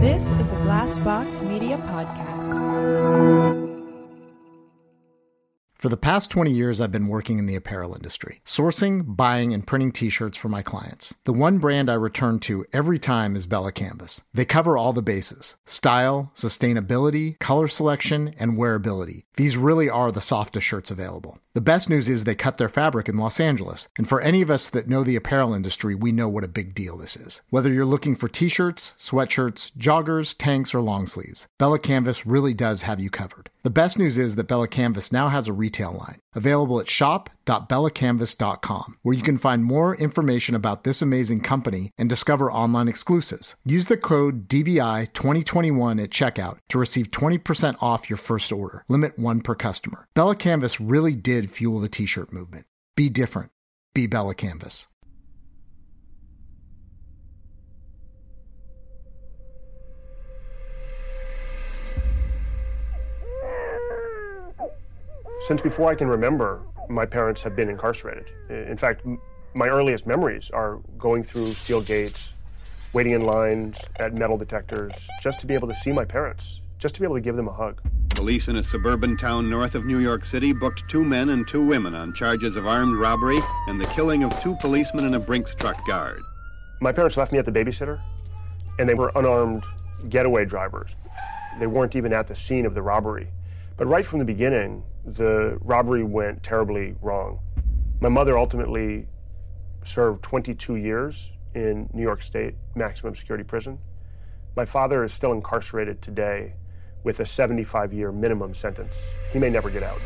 This is a Glassbox Media podcast. For the past 20 years, I've been working in the apparel industry, sourcing, buying, and printing t shirts for my clients. The one brand I return to every time is Bella Canvas. They cover all the bases style, sustainability, color selection, and wearability. These really are the softest shirts available. The best news is they cut their fabric in Los Angeles. And for any of us that know the apparel industry, we know what a big deal this is. Whether you're looking for t shirts, sweatshirts, joggers, tanks, or long sleeves, Bella Canvas really does have you covered. The best news is that Bella Canvas now has a retail line available at shop.bellacanvas.com, where you can find more information about this amazing company and discover online exclusives. Use the code DBI2021 at checkout to receive 20% off your first order. Limit one per customer. Bella Canvas really did fuel the t shirt movement. Be different. Be Bella Canvas. Since before I can remember, my parents have been incarcerated. In fact, my earliest memories are going through steel gates, waiting in lines at metal detectors, just to be able to see my parents, just to be able to give them a hug. Police in a suburban town north of New York City booked two men and two women on charges of armed robbery and the killing of two policemen and a Brinks truck guard. My parents left me at the babysitter, and they were unarmed getaway drivers. They weren't even at the scene of the robbery. But right from the beginning, the robbery went terribly wrong. My mother ultimately served 22 years in New York State maximum security prison. My father is still incarcerated today with a 75 year minimum sentence. He may never get out.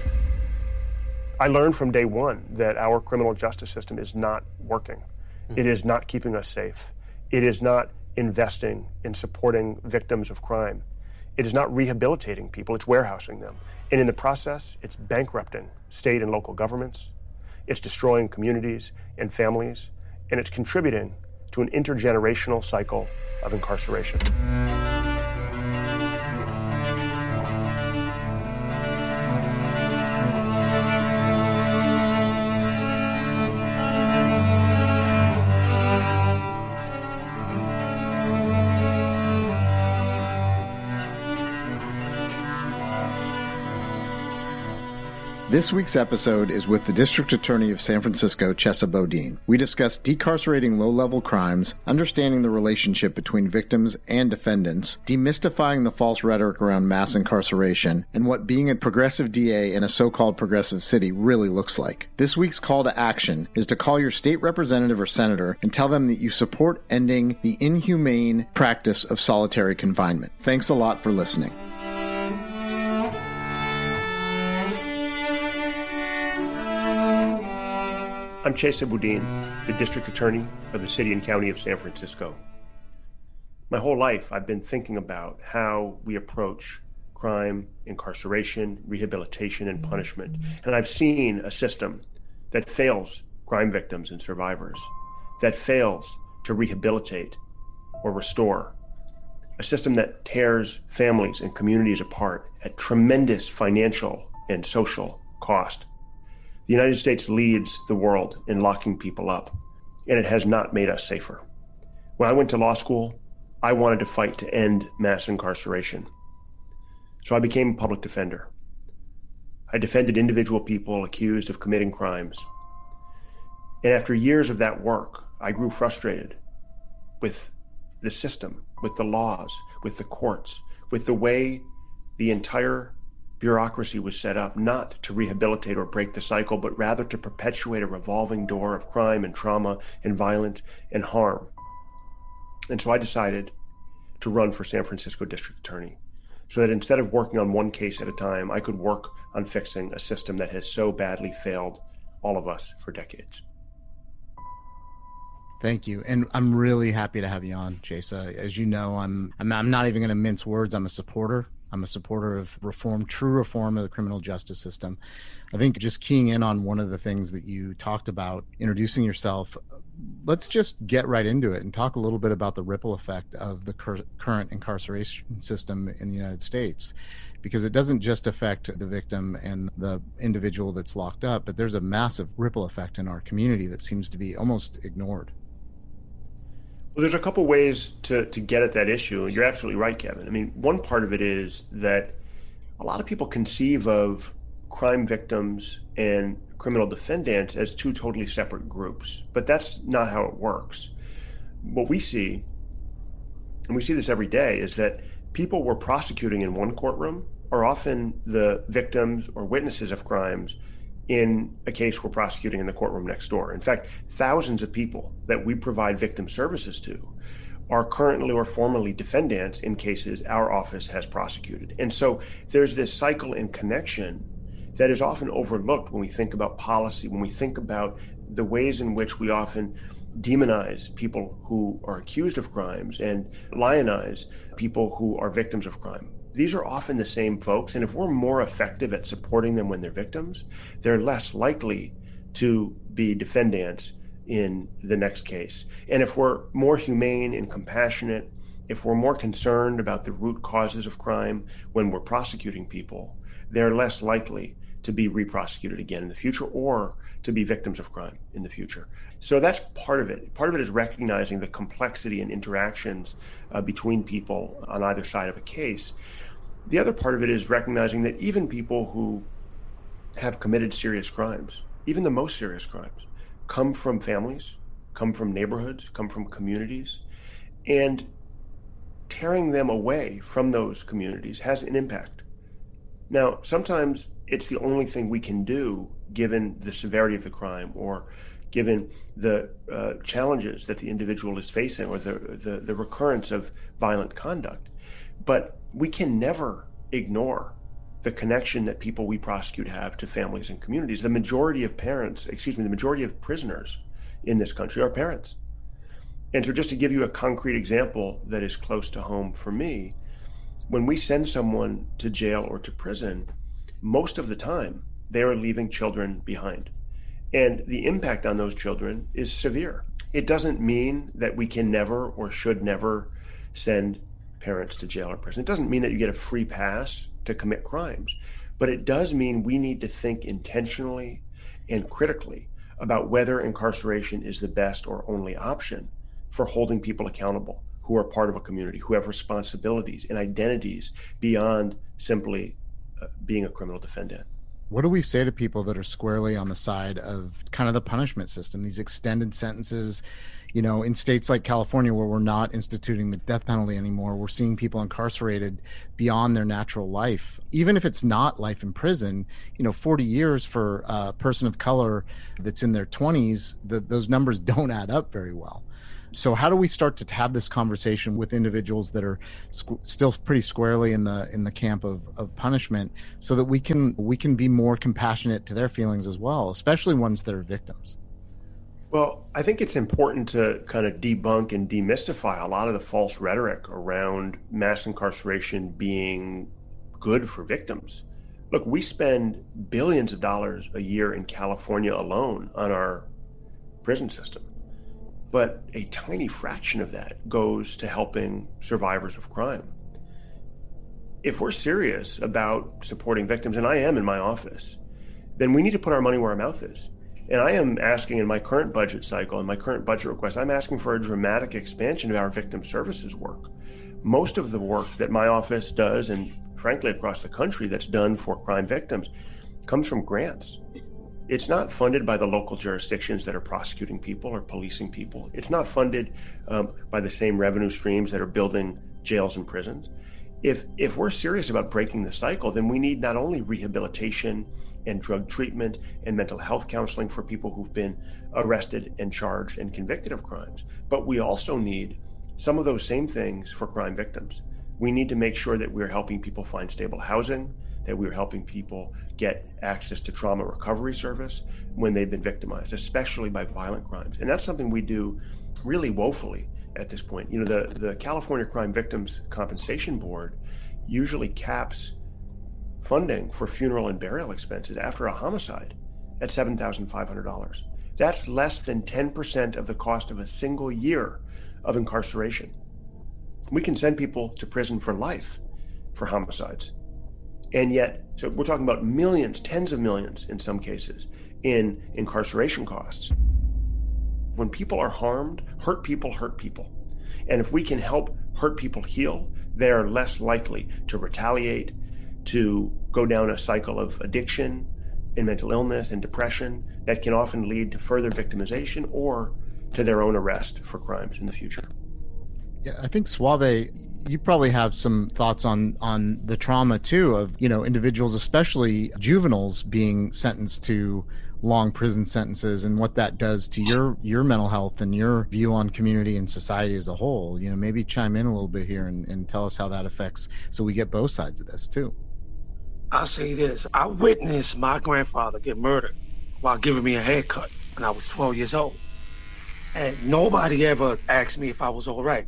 I learned from day one that our criminal justice system is not working. Hmm. It is not keeping us safe. It is not investing in supporting victims of crime. It is not rehabilitating people, it's warehousing them. And in the process, it's bankrupting state and local governments, it's destroying communities and families, and it's contributing to an intergenerational cycle of incarceration. This week's episode is with the District Attorney of San Francisco, Chesa Boudin. We discuss decarcerating low level crimes, understanding the relationship between victims and defendants, demystifying the false rhetoric around mass incarceration, and what being a progressive DA in a so called progressive city really looks like. This week's call to action is to call your state representative or senator and tell them that you support ending the inhumane practice of solitary confinement. Thanks a lot for listening. I'm Chesa Boudin, the District Attorney of the City and County of San Francisco. My whole life, I've been thinking about how we approach crime, incarceration, rehabilitation, and punishment. And I've seen a system that fails crime victims and survivors, that fails to rehabilitate or restore, a system that tears families and communities apart at tremendous financial and social cost. The United States leads the world in locking people up, and it has not made us safer. When I went to law school, I wanted to fight to end mass incarceration. So I became a public defender. I defended individual people accused of committing crimes. And after years of that work, I grew frustrated with the system, with the laws, with the courts, with the way the entire bureaucracy was set up not to rehabilitate or break the cycle, but rather to perpetuate a revolving door of crime and trauma and violence and harm. And so I decided to run for San Francisco District Attorney so that instead of working on one case at a time, I could work on fixing a system that has so badly failed all of us for decades. Thank you, and I'm really happy to have you on, Chesa. As you know, I'm I'm, I'm not even going to mince words. I'm a supporter I'm a supporter of reform, true reform of the criminal justice system. I think just keying in on one of the things that you talked about, introducing yourself, let's just get right into it and talk a little bit about the ripple effect of the cur- current incarceration system in the United States. Because it doesn't just affect the victim and the individual that's locked up, but there's a massive ripple effect in our community that seems to be almost ignored. Well, there's a couple ways to, to get at that issue. You're absolutely right, Kevin. I mean, one part of it is that a lot of people conceive of crime victims and criminal defendants as two totally separate groups, but that's not how it works. What we see, and we see this every day, is that people we're prosecuting in one courtroom are often the victims or witnesses of crimes in a case we're prosecuting in the courtroom next door. In fact, thousands of people that we provide victim services to are currently or formerly defendants in cases our office has prosecuted. And so there's this cycle and connection that is often overlooked when we think about policy, when we think about the ways in which we often demonize people who are accused of crimes and lionize people who are victims of crime. These are often the same folks, and if we're more effective at supporting them when they're victims, they're less likely to be defendants in the next case. And if we're more humane and compassionate, if we're more concerned about the root causes of crime when we're prosecuting people, they're less likely to be re-prosecuted again in the future or to be victims of crime in the future. So that's part of it. Part of it is recognizing the complexity and interactions uh, between people on either side of a case. The other part of it is recognizing that even people who have committed serious crimes, even the most serious crimes, come from families, come from neighborhoods, come from communities, and tearing them away from those communities has an impact. Now, sometimes it's the only thing we can do given the severity of the crime or given the uh, challenges that the individual is facing or the, the, the recurrence of violent conduct. But we can never ignore the connection that people we prosecute have to families and communities. The majority of parents, excuse me, the majority of prisoners in this country are parents. And so, just to give you a concrete example that is close to home for me, when we send someone to jail or to prison, most of the time they are leaving children behind. And the impact on those children is severe. It doesn't mean that we can never or should never send parents to jail or prison. It doesn't mean that you get a free pass to commit crimes. But it does mean we need to think intentionally and critically about whether incarceration is the best or only option for holding people accountable who are part of a community, who have responsibilities and identities beyond simply uh, being a criminal defendant. What do we say to people that are squarely on the side of kind of the punishment system, these extended sentences? You know, in states like California, where we're not instituting the death penalty anymore, we're seeing people incarcerated beyond their natural life. Even if it's not life in prison, you know, 40 years for a person of color that's in their 20s, the, those numbers don't add up very well. So, how do we start to have this conversation with individuals that are squ- still pretty squarely in the in the camp of, of punishment, so that we can we can be more compassionate to their feelings as well, especially ones that are victims? Well, I think it's important to kind of debunk and demystify a lot of the false rhetoric around mass incarceration being good for victims. Look, we spend billions of dollars a year in California alone on our prison system, but a tiny fraction of that goes to helping survivors of crime. If we're serious about supporting victims, and I am in my office, then we need to put our money where our mouth is and I am asking in my current budget cycle, in my current budget request, I'm asking for a dramatic expansion of our victim services work. Most of the work that my office does, and frankly across the country that's done for crime victims, comes from grants. It's not funded by the local jurisdictions that are prosecuting people or policing people. It's not funded um, by the same revenue streams that are building jails and prisons if if we're serious about breaking the cycle, then we need not only rehabilitation and drug treatment and mental health counseling for people who've been arrested and charged and convicted of crimes, but we also need some of those same things for crime victims. We need to make sure that we're helping people find stable housing, that we're helping people get access to trauma recovery service when they've been victimized, especially by violent crimes. And that's something we do really woefully at this point. You know, the, the California Crime Victims Compensation Board usually caps funding for funeral and burial expenses after a homicide at $7,500. That's less than 10% of the cost of a single year of incarceration. We can send people to prison for life for homicides. And yet, so we're talking about millions, tens of millions in some cases, in incarceration costs when people are harmed, hurt people hurt people. And if we can help hurt people heal, they are less likely to retaliate, to go down a cycle of addiction and mental illness and depression that can often lead to further victimization or to their own arrest for crimes in the future. Yeah, I think Suave, you probably have some thoughts on on the trauma too of you know individuals, especially juveniles, being sentenced to long prison sentences and what that does to your your mental health and your view on community and society as a whole. You know, maybe chime in a little bit here and, and tell us how that affects so we get both sides of this too. I'll say this. I witnessed my grandfather get murdered while giving me a haircut when I was 12 years old. And nobody ever asked me if I was all right.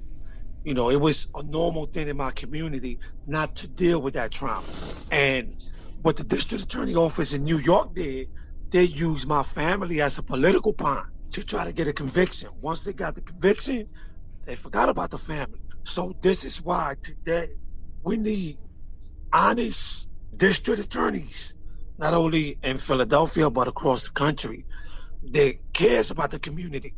You know, it was a normal thing in my community not to deal with that trauma. And what the district attorney office in New York did, they used my family as a political pawn to try to get a conviction. Once they got the conviction, they forgot about the family. So this is why today we need honest district attorneys, not only in Philadelphia but across the country, that cares about the community,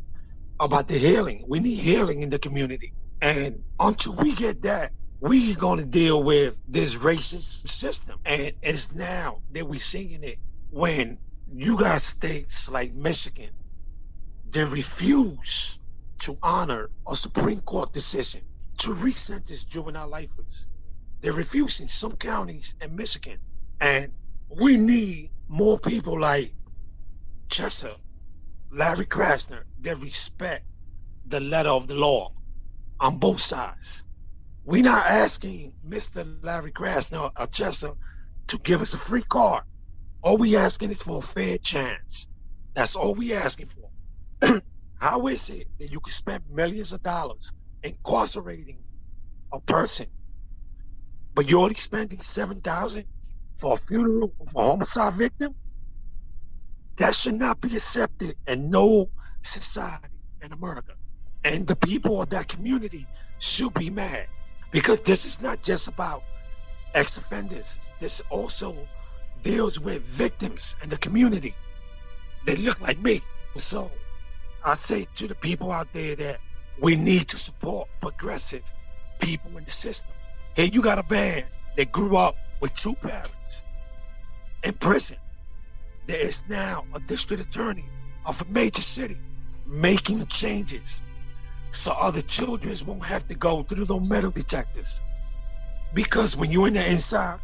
about the healing. We need healing in the community. And until we get that, we're going to deal with this racist system. And it's now that we're seeing it when you got states like Michigan, they refuse to honor a Supreme Court decision to resentence juvenile lifers. They're refusing some counties in Michigan. And we need more people like Chester, Larry Krasner that respect the letter of the law on both sides. We're not asking Mr. Larry Krasner or Chester to give us a free card. All we asking is for a fair chance. That's all we asking for. How is it that you can spend millions of dollars incarcerating a person, but you're only spending seven thousand for a funeral for a homicide victim? That should not be accepted in no society in America. And the people of that community should be mad because this is not just about ex offenders. This also deals with victims in the community They look like me. So I say to the people out there that we need to support progressive people in the system. Here you got a man that grew up with two parents in prison. There is now a district attorney of a major city making changes so other children won't have to go through the metal detectors. Because when you're in the inside,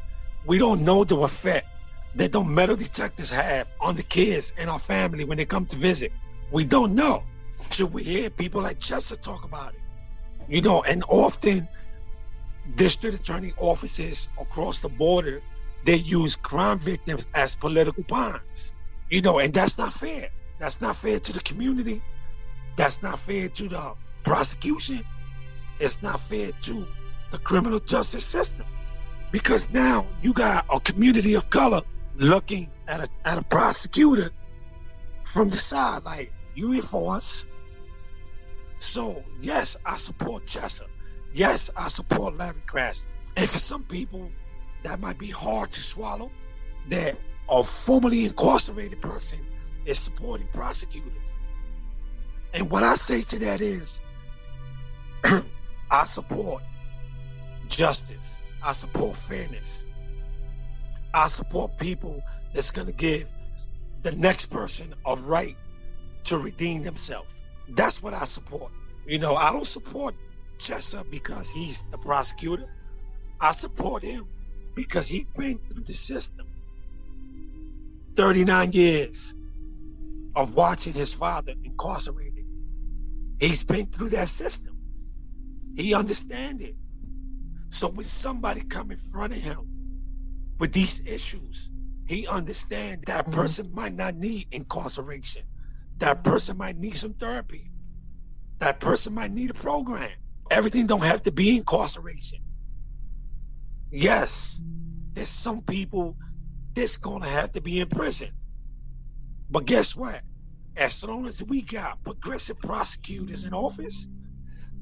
we don't know the effect that the metal detectors have on the kids and our family when they come to visit. We don't know. Should we hear people like Chester talk about it? You know, and often district attorney offices across the border, they use crime victims as political pawns. You know, and that's not fair. That's not fair to the community. That's not fair to the prosecution. It's not fair to the criminal justice system. Because now you got a community of color looking at a at a prosecutor from the side, like you here for us. So yes, I support Chester. Yes, I support Larry Krasner. And for some people, that might be hard to swallow. That a formerly incarcerated person is supporting prosecutors. And what I say to that is, I support justice. I support fairness. I support people that's going to give the next person a right to redeem themselves. That's what I support. You know, I don't support Chester because he's the prosecutor. I support him because he's been through the system. 39 years of watching his father incarcerated. He's been through that system. He understands it. So when somebody come in front of him with these issues, he understands that mm-hmm. person might not need incarceration. That person might need some therapy. That person might need a program. Everything don't have to be incarceration. Yes, there's some people that's gonna have to be in prison. But guess what? As long as we got progressive prosecutors in office,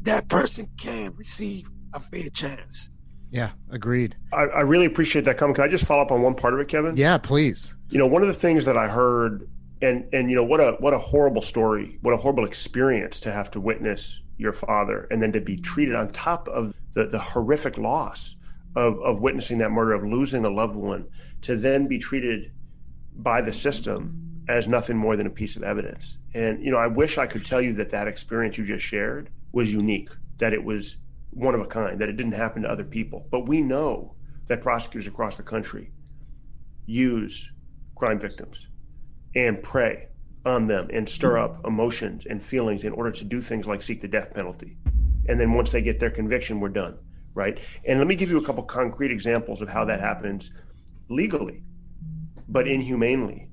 that person can receive a fair chance. Yeah, agreed. I, I, really appreciate that comment. Can I just follow up on one part of it, Kevin? Yeah, please. You know, one of the things that I heard, and and you know, what a what a horrible story, what a horrible experience to have to witness your father and then to be treated on top of the, the horrific loss of, of witnessing that murder, of losing a loved one, to then be treated by the system as nothing more than a piece of evidence. And, you know, I wish I could tell you that that experience you just shared was unique, that it was one of a kind, that it didn't happen to other people. But we know that prosecutors across the country use crime victims and prey on them and stir up emotions and feelings in order to do things like seek the death penalty. And then once they get their conviction, we're done, right? And let me give you a couple concrete examples of how that happens legally, but inhumanely,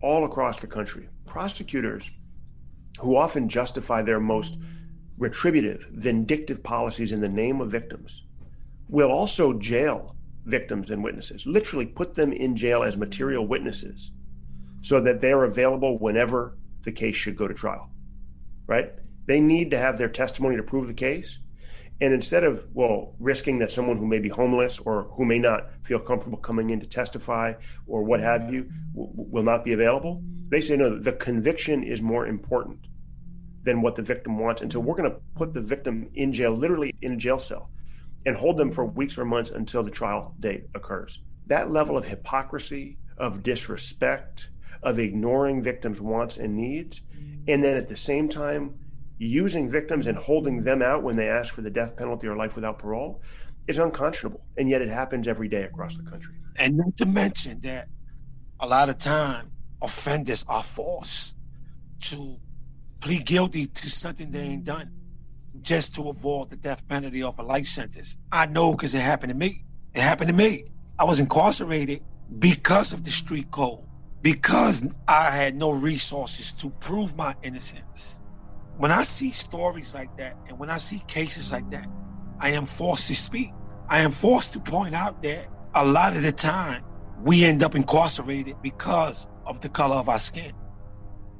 all across the country. Prosecutors who often justify their most retributive, vindictive policies in the name of victims will also jail victims and witnesses, literally put them in jail as material witnesses so that they're available whenever the case should go to trial, right? They need to have their testimony to prove the case. And instead of, well, risking that someone who may be homeless or who may not feel comfortable coming in to testify or what have you w- will not be available, they say, no, the conviction is more important than what the victim wants. And so we're going to put the victim in jail, literally in a jail cell, and hold them for weeks or months until the trial date occurs. That level of hypocrisy, of disrespect, of ignoring victims' wants and needs, and then at the same time using victims and holding them out when they ask for the death penalty or life without parole is unconscionable. And yet it happens every day across the country. And not to mention that a lot of time offenders are forced to plead guilty to something they ain't done just to avoid the death penalty of a life sentence. I know because it happened to me. It happened to me. I was incarcerated because of the street code because I had no resources to prove my innocence. When I see stories like that and when I see cases like that, I am forced to speak. I am forced to point out that a lot of the time we end up incarcerated because of the color of our skin,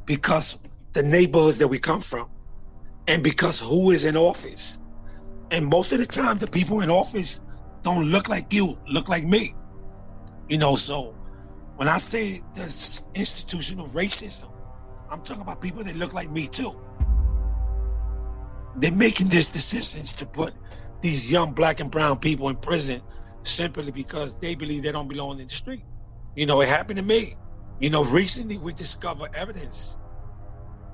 because the neighborhoods that we come from, and because who is in office. And most of the time, the people in office don't look like you, look like me. You know, so when I say this institutional racism, I'm talking about people that look like me too. They're making these decisions to put these young black and brown people in prison simply because they believe they don't belong in the street. You know, it happened to me. You know, recently we discovered evidence,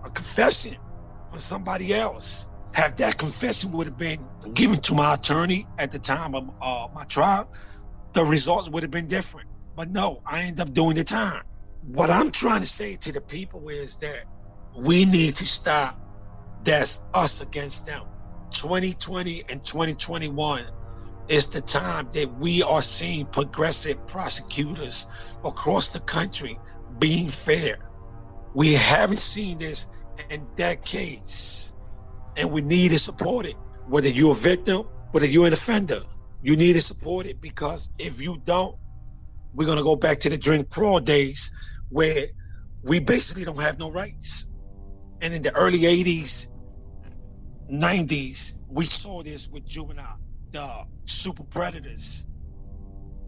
a confession from somebody else. Have that confession would have been given to my attorney at the time of uh, my trial, the results would have been different. But no, I end up doing the time. What I'm trying to say to the people is that we need to stop. That's us against them. 2020 and 2021 is the time that we are seeing progressive prosecutors across the country being fair. We haven't seen this in decades, and we need to support it. Whether you're a victim, whether you're an offender, you need to support it because if you don't, we're going to go back to the Jim Crow days where we basically don't have no rights. And in the early 80s, 90s, we saw this with juvenile, the super predators,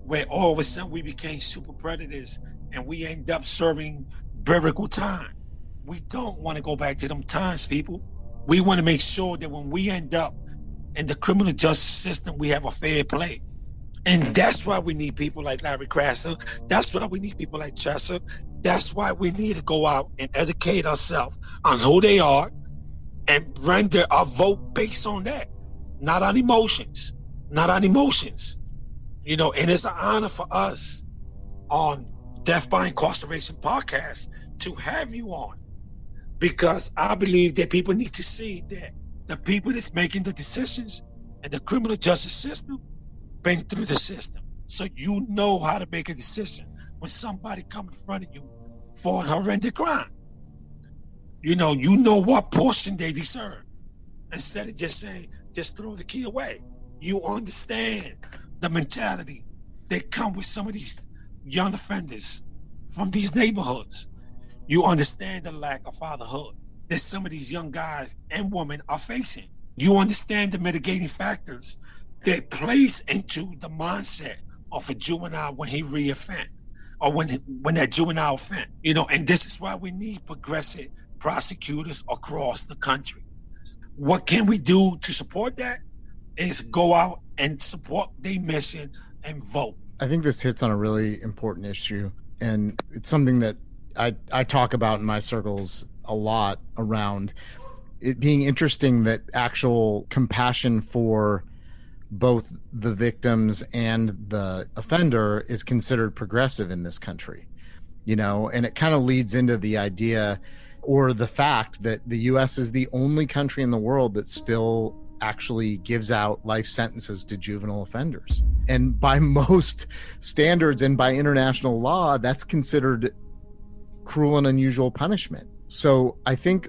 where all of a sudden we became super predators and we end up serving biblical time. We don't want to go back to them times, people. We want to make sure that when we end up in the criminal justice system, we have a fair play. And that's why we need people like Larry Krasner. That's why we need people like Chester. That's why we need to go out and educate ourselves on who they are and render our vote based on that, not on emotions, not on emotions. You know, and it's an honor for us on Death by Incarceration podcast to have you on because I believe that people need to see that the people that's making the decisions in the criminal justice system been through the system. So you know how to make a decision when somebody come in front of you for a horrendous crime. You know, you know what portion they deserve. Instead of just saying, just throw the key away. You understand the mentality that come with some of these young offenders from these neighborhoods. You understand the lack of fatherhood that some of these young guys and women are facing. You understand the mitigating factors that plays into the mindset of a juvenile when he reoffend or when when that juvenile offend. You know, and this is why we need progressive prosecutors across the country. what can we do to support that? Is go out and support their mission and vote. I think this hits on a really important issue, and it's something that I I talk about in my circles a lot around it being interesting that actual compassion for both the victims and the offender is considered progressive in this country you know and it kind of leads into the idea or the fact that the US is the only country in the world that still actually gives out life sentences to juvenile offenders. And by most standards and by international law that's considered cruel and unusual punishment. So i think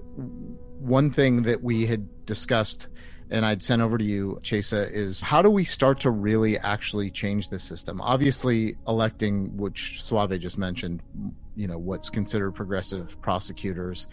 one thing that we had discussed and I'd send over to you, Chesa, is how do we start to really actually change the system? Obviously, electing, which Suave just mentioned, you know, what's considered progressive prosecutors,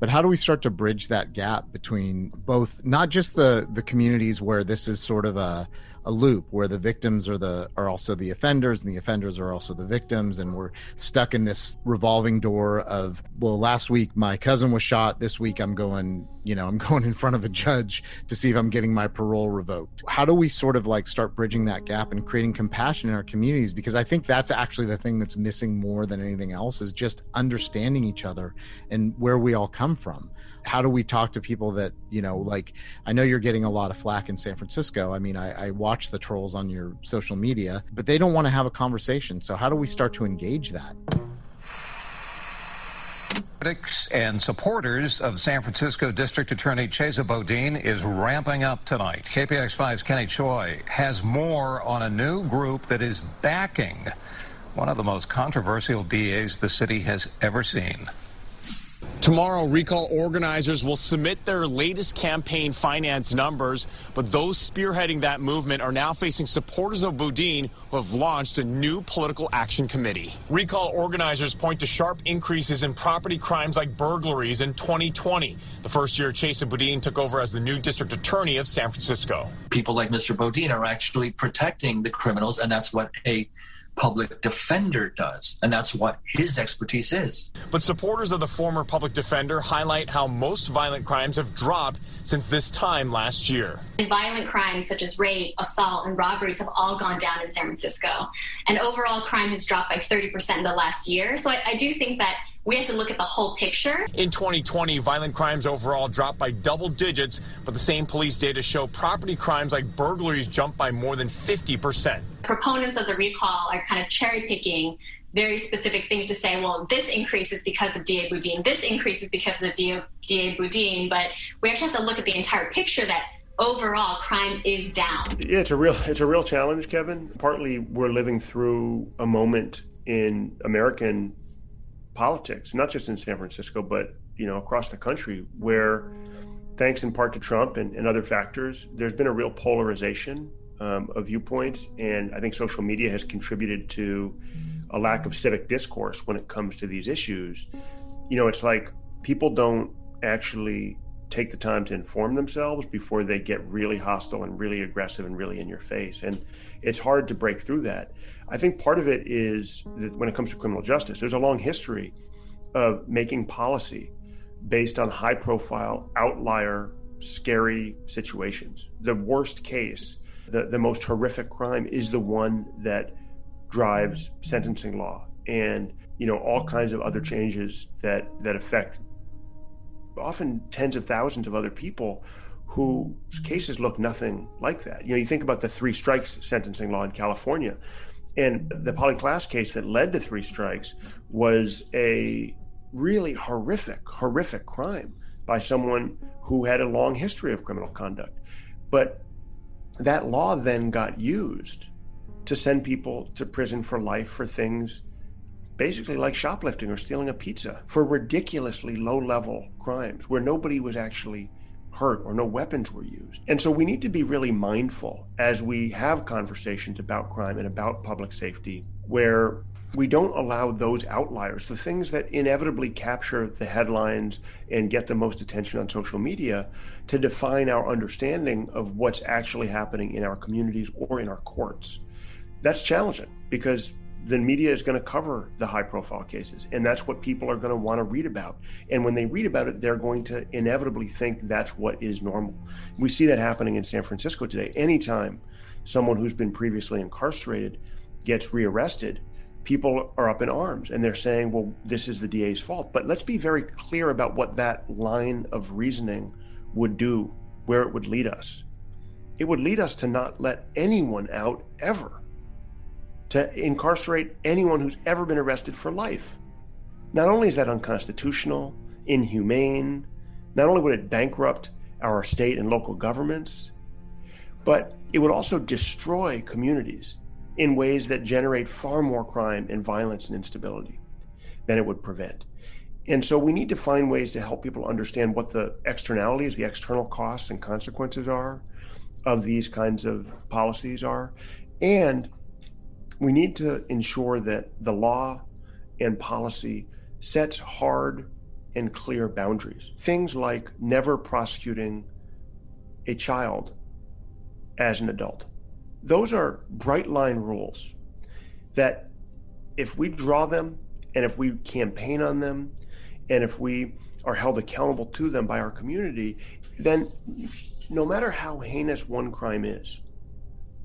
but how do we start to bridge that gap between both, not just the the communities where this is sort of a a loop where the victims are the are also the offenders and the offenders are also the victims. And we're stuck in this revolving door of well last week my cousin was shot. This week i'm going you know i'm going in front of a judge to see if i'm getting my parole revoked. How do we sort of like start bridging that gap and creating compassion in our communities? Because i think that's actually the thing that's missing more than anything else is just understanding each other and where we all come from how do we talk to people that you know like i know you're getting a lot of flack in san francisco i mean i, I watch the trolls on your social media but they don't want to have a conversation so how do we start to engage that Critics and supporters of San Francisco District Attorney Chesa Boudin is ramping up tonight. KPIX5's Kenny Choi has more on a new group that is backing one of the most controversial DAs the city has ever seen. Tomorrow, recall organizers will submit their latest campaign finance numbers, but those spearheading that movement are now facing supporters of Boudin who have launched a new political action committee. Recall organizers point to sharp increases in property crimes like burglaries in 2020, the first year Chesa Boudin took over as the new district attorney of San Francisco. People like Mr. Boudin are actually protecting the criminals, and that's what a public defender does, and that's what his expertise is. But supporters of the former public defender highlight how most violent crimes have dropped since this time last year. And violent crimes such as rape, assault, and robberies have all gone down in San Francisco. And overall crime has dropped by 30% in the last year. So I, I do think that we have to look at the whole picture. In 2020, violent crimes overall dropped by double digits, but the same police data show property crimes like burglaries jumped by more than 50%. Proponents of the recall are kind of cherry picking very specific things to say, well, this increase is because of DA Boudin, this increase is because of DA, DA Boudin, but we actually have to look at the entire picture that overall crime is down. Yeah, it's a real it's a real challenge, Kevin. Partly we're living through a moment in American politics, not just in San Francisco, but you know across the country, where thanks in part to Trump and, and other factors, there's been a real polarization um, of viewpoints, and I think social media has contributed to a lack of civic discourse when it comes to these issues. You know, it's like people don't actually take the time to inform themselves before they get really hostile and really aggressive and really in your face. And it's hard to break through that. I think part of it is that when it comes to criminal justice, there's a long history of making policy based on high profile, outlier, scary situations. The worst case, the, the most horrific crime is the one that drives sentencing law and you know all kinds of other changes that that affect often tens of thousands of other people whose cases look nothing like that. You know, you think about the three strikes sentencing law in California. And the Polly Klaas case that led to three strikes was a really horrific, horrific crime by someone who had a long history of criminal conduct. But that law then got used to send people to prison for life for things basically like shoplifting or stealing a pizza for ridiculously low level crimes where nobody was actually hurt or no weapons were used. And so we need to be really mindful as we have conversations about crime and about public safety where we don't allow those outliers, the things that inevitably capture the headlines and get the most attention on social media, to define our understanding of what's actually happening in our communities or in our courts. That's challenging because the media is going to cover the high profile cases and that's what people are going to want to read about. And when they read about it they're going to inevitably think that's what is normal. We see that happening in san francisco today. Anytime someone who's been previously incarcerated gets rearrested people are up in arms and they're saying well this is the da's fault. But let's be very clear about what that line of reasoning would do where it would lead us. It would lead us to not let anyone out ever to incarcerate anyone who's ever been arrested for life. Not only is that unconstitutional, inhumane, not only would it bankrupt our state and local governments, but it would also destroy communities in ways that generate far more crime and violence and instability than it would prevent. And so we need to find ways to help people understand what the externalities, the external costs and consequences are of these kinds of policies are, and we need to ensure that the law and policy sets hard and clear boundaries. Things like never prosecuting a child as an adult. Those are bright line rules that if we draw them and if we campaign on them and if we are held accountable to them by our community, then no matter how heinous one crime is,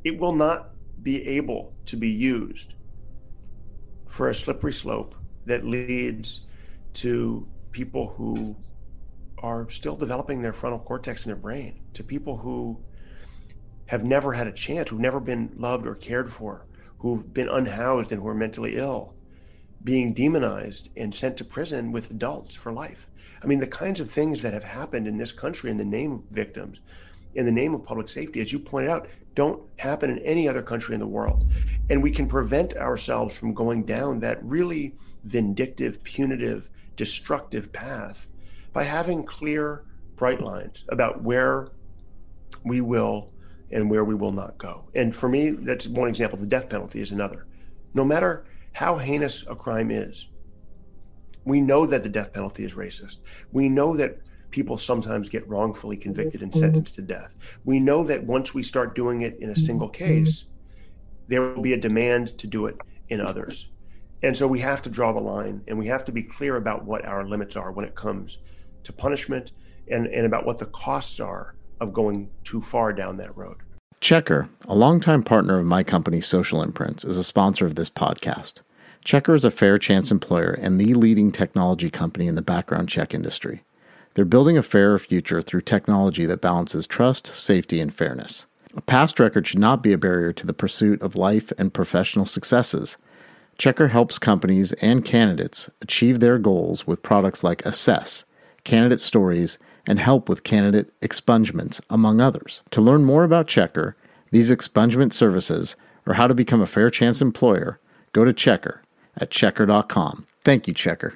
it will not be able to be used for a slippery slope that leads to people who are still developing their frontal cortex in their brain, to people who have never had a chance, who've never been loved or cared for, who've been unhoused and who are mentally ill, being demonized and sent to prison with adults for life. I mean, the kinds of things that have happened in this country in the name of victims, in the name of public safety, as you pointed out, don't happen in any other country in the world. And we can prevent ourselves from going down that really vindictive, punitive, destructive path by having clear, bright lines about where we will and where we will not go. And for me, that's one example. The death penalty is another. No matter how heinous a crime is, we know that the death penalty is racist. We know that people sometimes get wrongfully convicted and mm-hmm. sentenced to death. We know that once we start doing it in a single mm-hmm. Mm-hmm. case, there will be a demand to do it in others. And so we have to draw the line and we have to be clear about what our limits are when it comes to punishment and, and about what the costs are of going too far down that road. Checkr, a longtime partner of my company, Social Imprints, is a sponsor of this podcast. Checkr is a fair chance employer and the leading technology company in the background check industry. They're building a fairer future through technology that balances trust, safety, and fairness. A past record should not be a barrier to the pursuit of life and professional successes. Checkr helps companies and candidates achieve their goals with products like Assess, Candidate Stories, and help with candidate expungements, among others. To learn more about Checkr, these expungement services, or how to become a fair chance employer, go to Checkr at checkr.com. Thank you, Checkr.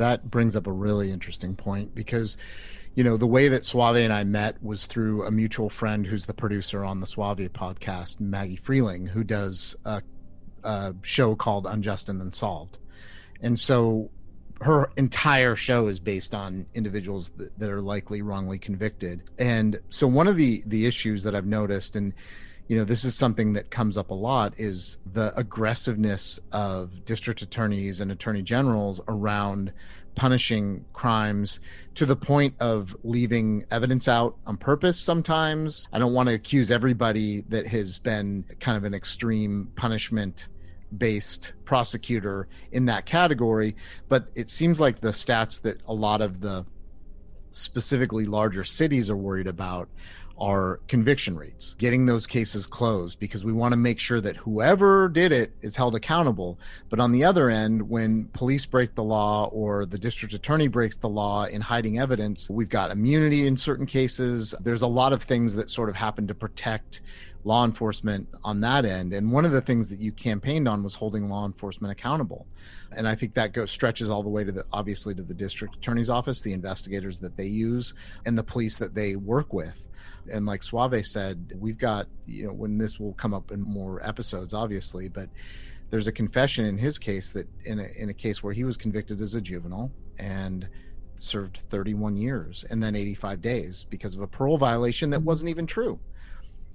that brings up a really interesting point because you know the way that Suave and I met was through a mutual friend who's the producer on the Suave podcast, Maggie Freleng, who does a, a show called Unjust and Unsolved, and so her entire show is based on individuals that, that are likely wrongly convicted. And so one of the the issues that I've noticed and you know this is something that comes up a lot is the aggressiveness of district attorneys and attorney generals around punishing crimes to the point of leaving evidence out on purpose sometimes. I don't want to accuse everybody that has been kind of an extreme punishment based prosecutor in that category but it seems like the stats that a lot of the specifically larger cities are worried about are conviction rates, getting those cases closed because we want to make sure that whoever did it is held accountable. But on the other end, when police break the law or the district attorney breaks the law in hiding evidence, we've got immunity in certain cases. There's a lot of things that sort of happen to protect law enforcement on that end. And one of the things that you campaigned on was holding law enforcement accountable. And I think that goes stretches all the way to the obviously to the district attorney's office, the investigators that they use, and the police that they work with. And like Suave said, we've got, you know, when this will come up in more episodes, obviously, but there's a confession in his case that in a, in a case where he was convicted as a juvenile and served 31 years and then 85 days because of a parole violation that wasn't even true.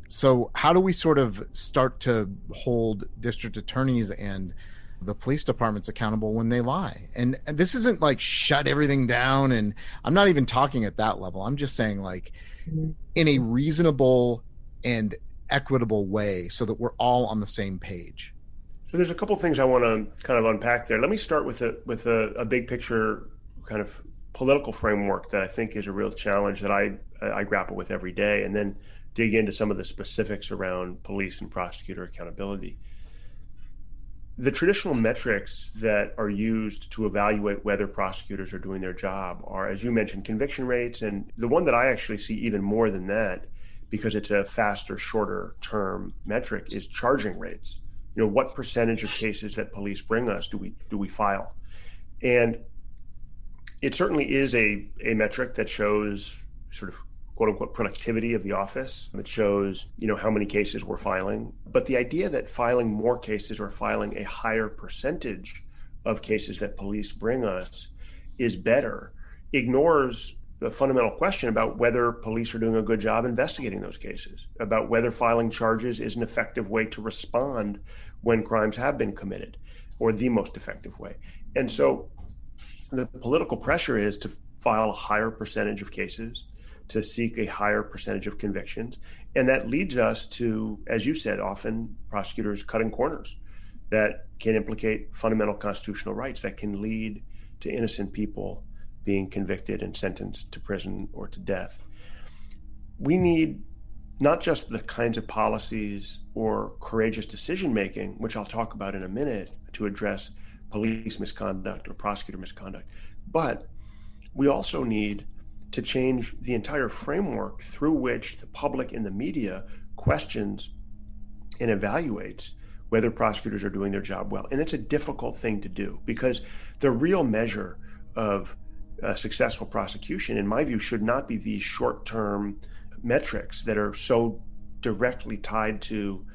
So, how do we sort of start to hold district attorneys and the police departments accountable when they lie? And this isn't like shut everything down. And I'm not even talking at that level. I'm just saying, like, in a reasonable and equitable way so that we're all on the same page. So there's a couple things I want to kind of unpack there. Let me start with a with a, a big picture kind of political framework that I think is a real challenge that I I grapple with every day, and then dig into some of the specifics around police and prosecutor accountability. The traditional metrics that are used to evaluate whether prosecutors are doing their job are, as you mentioned, conviction rates, and the one that I actually see even more than that, because it's a faster, shorter term metric, is charging rates. You know, what percentage of cases that police bring us do we do we file? And it certainly is a, a metric that shows sort of quote unquote productivity of the office. It shows, you know, how many cases we're filing. But the idea that filing more cases or filing a higher percentage of cases that police bring us is better ignores the fundamental question about whether police are doing a good job investigating those cases, about whether filing charges is an effective way to respond when crimes have been committed or the most effective way. And so the political pressure is to file a higher percentage of cases to seek a higher percentage of convictions. And that leads us to, as you said, often prosecutors cutting corners that can implicate fundamental constitutional rights, that can lead to innocent people being convicted and sentenced to prison or to death. We need not just the kinds of policies or courageous decision making, which I'll talk about in a minute to address police misconduct or prosecutor misconduct, but we also need to change the entire framework through which the public and the media questions and evaluates whether prosecutors are doing their job well. And it's a difficult thing to do because the real measure of successful prosecution, in my view, should not be these short term metrics that are so directly tied to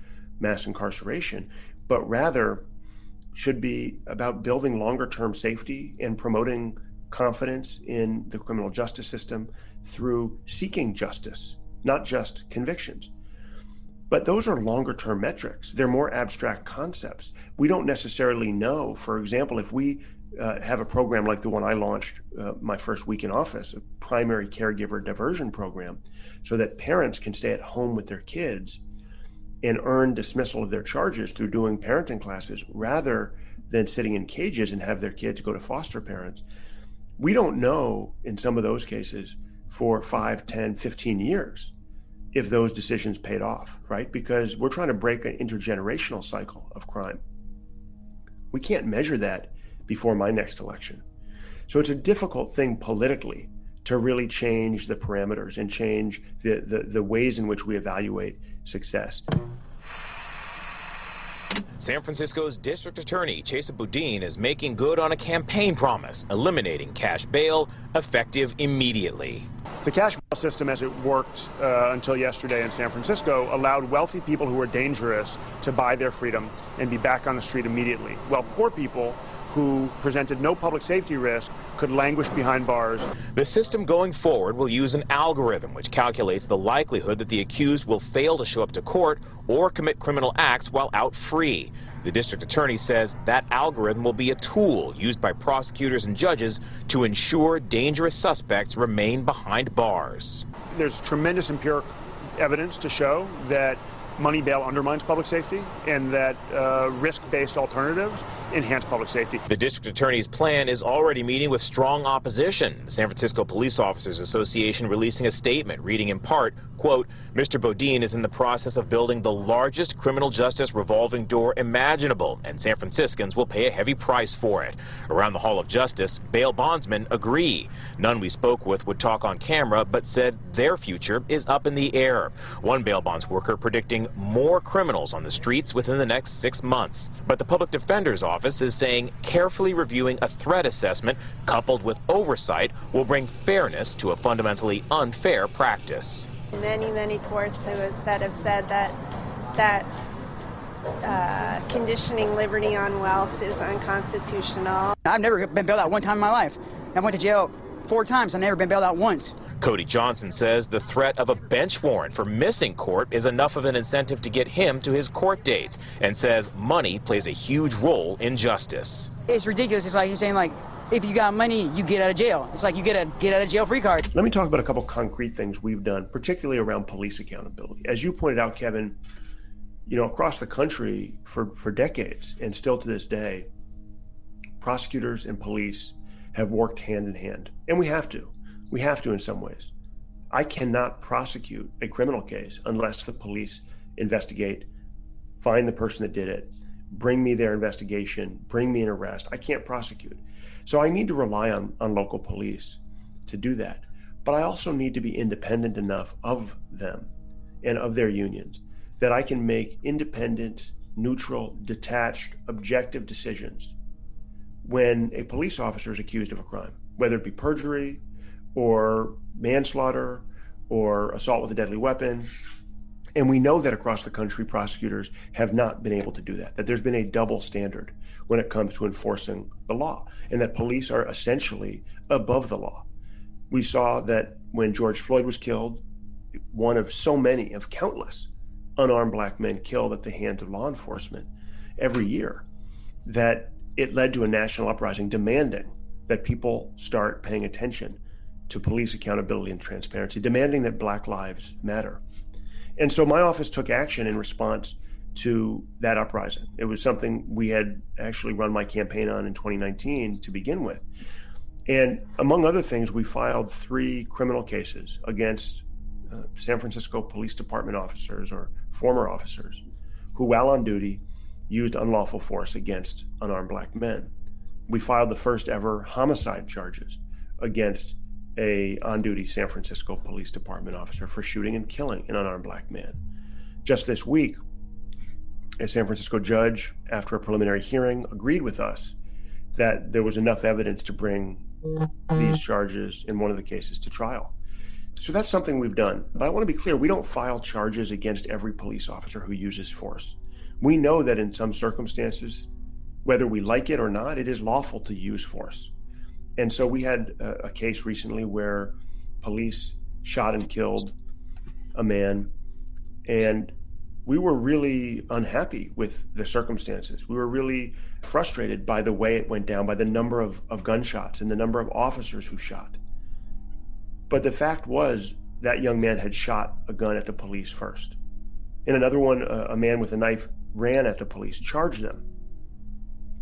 mass incarceration, but rather should be about building longer term safety and promoting confidence in the criminal justice system through seeking justice, not just convictions. But those are longer term metrics. They're more abstract concepts. We don't necessarily know, for example, if we uh, have a program like the one I launched uh, my first week in office, a primary caregiver diversion program, so that parents can stay at home with their kids and earn dismissal of their charges through doing parenting classes rather than sitting in cages and have their kids go to foster parents we don't know in some of those cases for 5 10 15 years if those decisions paid off right? Because we're trying to break an intergenerational cycle of crime. We can't measure that before my next election. So it's a difficult thing politically to really change the parameters and change the, the, the ways in which we evaluate success San Francisco's District Attorney Chesa Boudin is making good on a campaign promise, eliminating cash bail effective immediately. The cash bail system, as it worked uh, until yesterday in San Francisco, allowed wealthy people who were dangerous to buy their freedom and be back on the street immediately, while poor people who presented no public safety risk could languish behind bars. The system going forward will use an algorithm which calculates the likelihood that the accused will fail to show up to court or commit criminal acts while out free. The district attorney says that algorithm will be a tool used by prosecutors and judges to ensure dangerous suspects remain behind bars. There's tremendous empirical evidence to show that money bail undermines public safety and that uh, risk-based alternatives enhance public safety. The district attorney's plan is already meeting with strong opposition. The San Francisco Police Officers Association releasing a statement reading in part, quote, Mr. Boudin is in the process of building the largest criminal justice revolving door imaginable, and San Franciscans will pay a heavy price for it. Around the Hall of Justice, bail bondsmen agree. None we spoke with would talk on camera, but said their future is up in the air. One bail bonds worker predicting more criminals on the streets within the next six months. But the public defender's office is saying carefully reviewing a threat assessment coupled with oversight will bring fairness to a fundamentally unfair practice. Many, many courts that have said that that uh, conditioning liberty on wealth is unconstitutional. I've never been bailed out one time in my life. I went to jail four times. I've never been bailed out once. Cody Johnson says the threat of a bench warrant for missing court is enough of an incentive to get him to his court dates and says money plays a huge role in justice. It's ridiculous. It's like you're saying like if you got money, you get out of jail. It's like you get a get out of jail free card. Let me talk about a couple concrete things we've done, particularly around police accountability. As you pointed out, Kevin, you know, across the country for, for decades and still to this day, prosecutors and police have worked hand in hand. And we have to. We have to in some ways. I cannot prosecute a criminal case unless the police investigate, find the person that did it, bring me their investigation, bring me an arrest. I can't prosecute. So I need to rely on, on local police to do that. But I also need to be independent enough of them and of their unions that I can make independent, neutral, detached, objective decisions when a police officer is accused of a crime, whether it be perjury or manslaughter or assault with a deadly weapon. And we know that across the country, prosecutors have not been able to do that, that there's been a double standard when it comes to enforcing the law, and that police are essentially above the law. We saw that when George Floyd was killed, one of so many, of countless unarmed black men killed at the hands of law enforcement every year, that it led to a national uprising demanding that people start paying attention to police accountability and transparency, demanding that Black lives matter. And so my office took action in response to that uprising. It was something we had actually run my campaign on in 2019 to begin with. And among other things, we filed three criminal cases against uh, San Francisco Police Department officers or former officers who, while on duty, used unlawful force against unarmed black men. We filed the first ever homicide charges against a on-duty San Francisco Police Department officer for shooting and killing an unarmed black man. Just this week, a San Francisco judge, after a preliminary hearing, agreed with us that there was enough evidence to bring these charges in one of the cases to trial. So that's something we've done. But I want to be clear we don't file charges against every police officer who uses force. We know that in some circumstances, whether we like it or not, it is lawful to use force. And so we had a, a case recently where police shot and killed a man, and we were really unhappy with the circumstances. We were really frustrated by the way it went down, by the number of, of gunshots and the number of officers who shot. But the fact was that young man had shot a gun at the police first. In another one, a, a man with a knife ran at the police, charged them,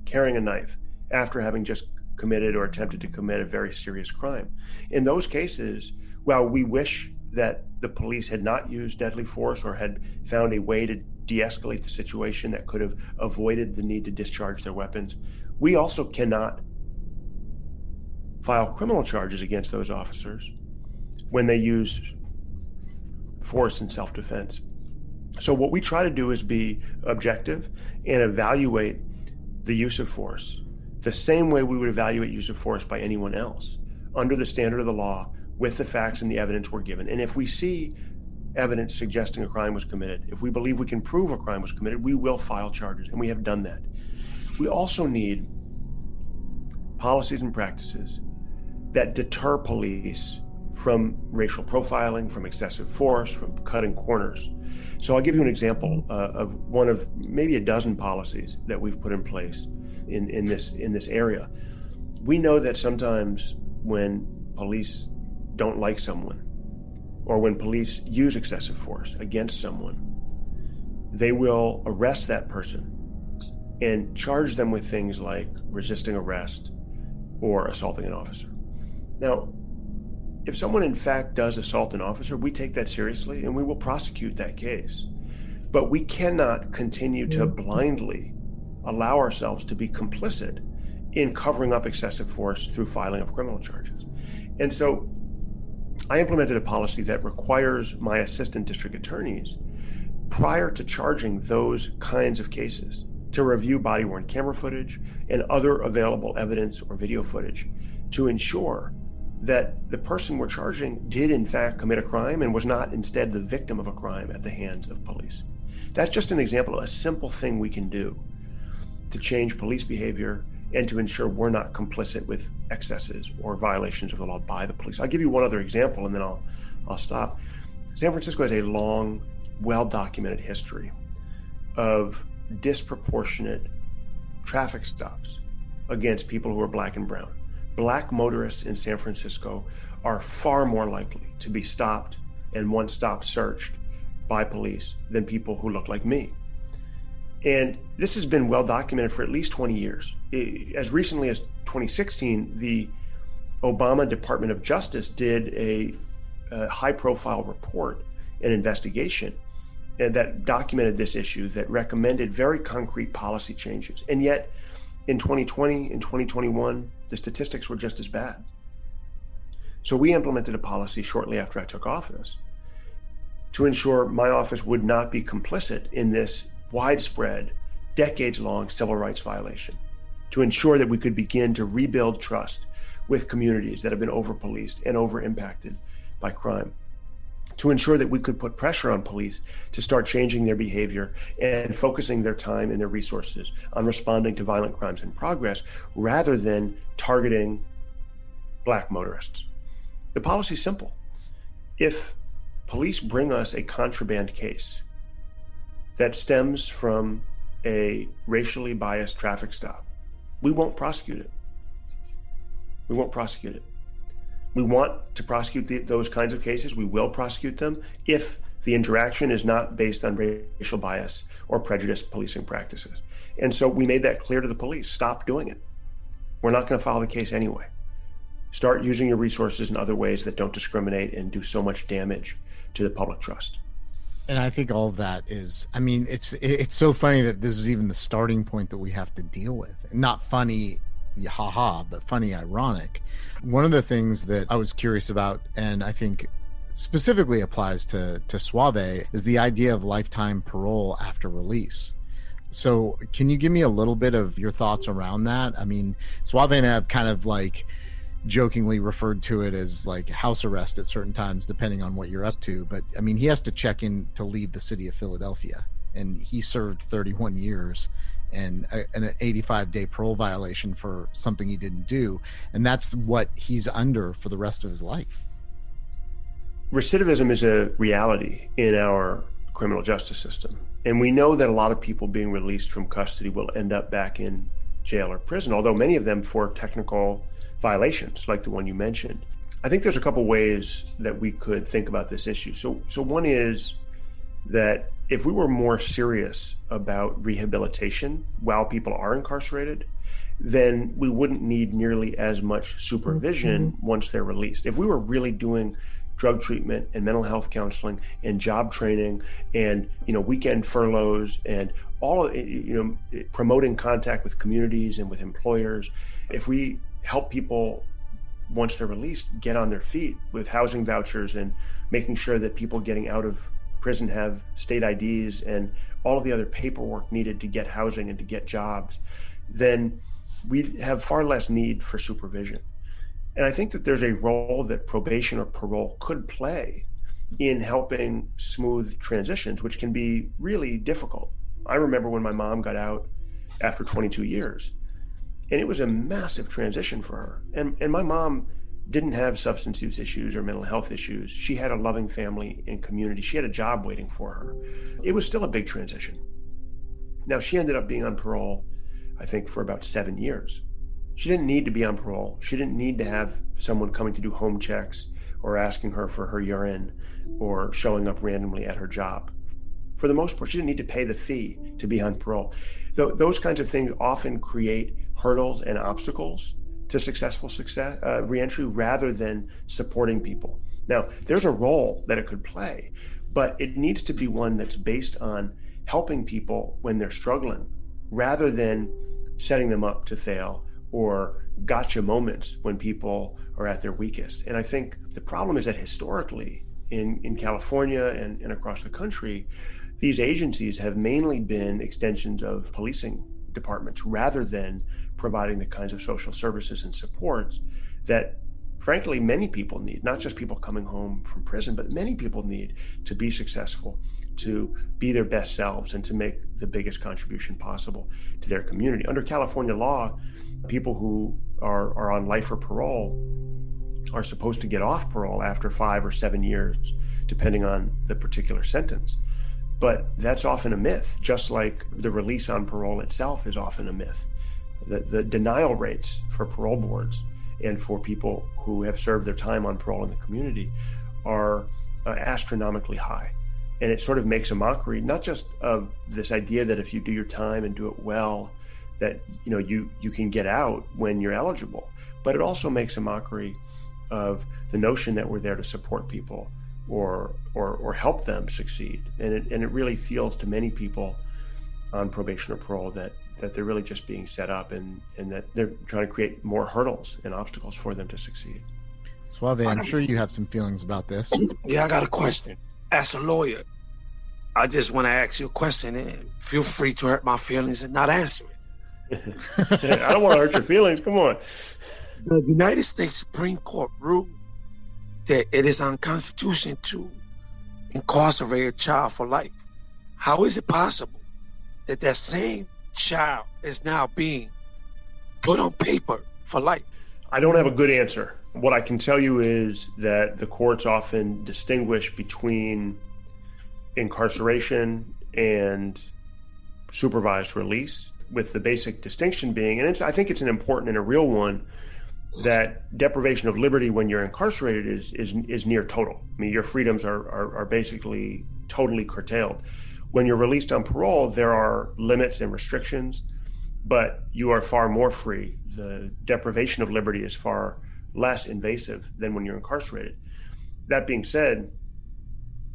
carrying a knife after having just committed or attempted to commit a very serious crime. In those cases, while we wish that the police had not used deadly force or had found a way to de escalate the situation that could have avoided the need to discharge their weapons, we also cannot file criminal charges against those officers when they use force in self defense. So, what we try to do is be objective and evaluate the use of force the same way we would evaluate use of force by anyone else under the standard of the law with the facts and the evidence we're given. And if we see evidence suggesting a crime was committed, if we believe we can prove a crime was committed, we will file charges, and we have done that. We also need policies and practices that deter police from racial profiling, from excessive force, from cutting corners. So I'll give you an example uh, of one of maybe a dozen policies that we've put in place in, in this in this area. We know that sometimes when police don't like someone, or when police use excessive force against someone, they will arrest that person and charge them with things like resisting arrest or assaulting an officer. Now, if someone in fact does assault an officer, we take that seriously and we will prosecute that case. But we cannot continue to mm-hmm. blindly allow ourselves to be complicit in covering up excessive force through filing of criminal charges. And so I implemented a policy that requires my assistant district attorneys prior to charging those kinds of cases to review body worn camera footage and other available evidence or video footage to ensure that the person we're charging did in fact commit a crime and was not instead the victim of a crime at the hands of police. That's just an example of a simple thing we can do to change police behavior and to ensure we're not complicit with excesses or violations of the law by the police. I'll give you one other example and then I'll I'll stop. San Francisco has a long, well documented history of disproportionate traffic stops against people who are black and brown. Black motorists in San Francisco are far more likely to be stopped and one stop searched by police than people who look like me. And this has been well documented for at least 20 years. As recently as 2016, the Obama Department of Justice did a, a high profile report, an investigation uh, that documented this issue, that recommended very concrete policy changes. And yet, in 2020 and 2021, the statistics were just as bad. So we implemented a policy shortly after I took office to ensure my office would not be complicit in this widespread, decades long civil rights violation, to ensure that we could begin to rebuild trust with communities that have been over policed and over impacted by crime to ensure that we could put pressure on police to start changing their behavior and focusing their time and their resources on responding to violent crimes in progress rather than targeting black motorists. The policy is simple. If police bring us a contraband case that stems from a racially biased traffic stop, we won't prosecute it. We won't prosecute it. We want to prosecute the, those kinds of cases. We will prosecute them if the interaction is not based on racial bias or prejudiced policing practices. And so we made that clear to the police stop doing it. We're not going to file the case anyway. Start using your resources in other ways that don't discriminate and do so much damage to the public trust. And I think all of that is, I mean, it's it's so funny that this is even the starting point that we have to deal with. Not funny haha, but funny, ironic. One of the things that I was curious about, and I think specifically applies to to Suave, is the idea of lifetime parole after release. So, can you give me a little bit of your thoughts around that? I mean, Suave and I have kind of like jokingly referred to it as like house arrest at certain times, depending on what you're up to. But I mean, he has to check in to leave the city of Philadelphia, and he served 31 years and an 85 day parole violation for something he didn't do. And that's what he's under for the rest of his life. Recidivism is a reality in our criminal justice system. And we know that a lot of people being released from custody will end up back in jail or prison, although many of them for technical violations like the one you mentioned. I think there's a couple ways that we could think about this issue. So so one is that if we were more serious about rehabilitation while people are incarcerated, then we wouldn't need nearly as much supervision mm-hmm. once they're released. If we were really doing drug treatment and mental health counseling and job training and you know weekend furloughs and all of you know promoting contact with communities and with employers if we help people once they're released get on their feet with housing vouchers and making sure that people getting out of prison have state IDs and all of the other paperwork needed to get housing and to get jobs, then we have far less need for supervision. And I think that there's a role that probation or parole could play in helping smooth transitions, which can be really difficult. I remember when my mom got out after 22 years, and it was a massive transition for her. And, and my mom didn't have substance use issues or mental health issues. She had a loving family and community. She had a job waiting for her. It was still a big transition. Now, she ended up being on parole, I think, for about seven years. She didn't need to be on parole. She didn't need to have someone coming to do home checks or asking her for her urine or showing up randomly at her job. For the most part, she didn't need to pay the fee to be on parole. Th- those kinds of things often create hurdles and obstacles to successful success uh, reentry rather than supporting people. Now, there's a role that it could play, but it needs to be one that's based on helping people when they're struggling rather than setting them up to fail or gotcha moments when people are at their weakest. And I think the problem is that historically in, in California and, and across the country, these agencies have mainly been extensions of policing departments rather than providing the kinds of social services and supports that frankly many people need. Not just people coming home from prison but many people need to be successful to be their best selves and to make the biggest contribution possible to their community. Under california law people who are, are on life or parole are supposed to get off parole after five or seven years depending on the particular sentence but that's often a myth, just like the release on parole itself is often a myth. The, the denial rates for parole boards and for people who have served their time on parole in the community are uh, astronomically high. And it sort of makes a mockery, not just of this idea that if you do your time and do it well, that you know you you can get out when you're eligible, but it also makes a mockery of the notion that we're there to support people or or or help them succeed. And it and it really feels to many people on probation or parole that that they're really just being set up and and that they're trying to create more hurdles and obstacles for them to succeed. Suave, I'm sure you have some feelings about this. Yeah, I got a question. As a lawyer, I just want to ask you a question and feel free to hurt my feelings and not answer it. I don't want to hurt your feelings. Come on. The United States Supreme Court ruled that it is unconstitutional to incarcerate a child for life. How is it possible that that same child is now being put on paper for life? I don't have a good answer. What I can tell you is that the courts often distinguish between incarceration and supervised release, with the basic distinction being, and I think it's an important and a real one, that deprivation of liberty when you're incarcerated is is is near total. I mean, your freedoms are, are, are basically totally curtailed. When you're released on parole, there are limits and restrictions, but you are far more free. The deprivation of liberty is far less invasive than when you're incarcerated. That being said,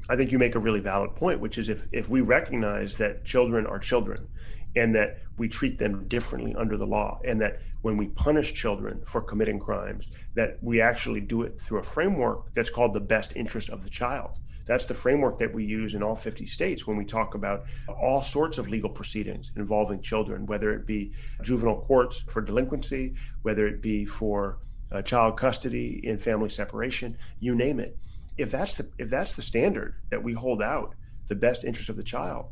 I think you make a really valid point, which is if if we recognize that children are children and that we treat them differently under the law and that when we punish children for committing crimes that we actually do it through a framework that's called the best interest of the child. That's the framework that we use in all 50 states when we talk about all sorts of legal proceedings involving children whether it be juvenile courts for delinquency whether it be for uh, child custody in family separation you name it. If that's the if that's the standard that we hold out the best interest of the child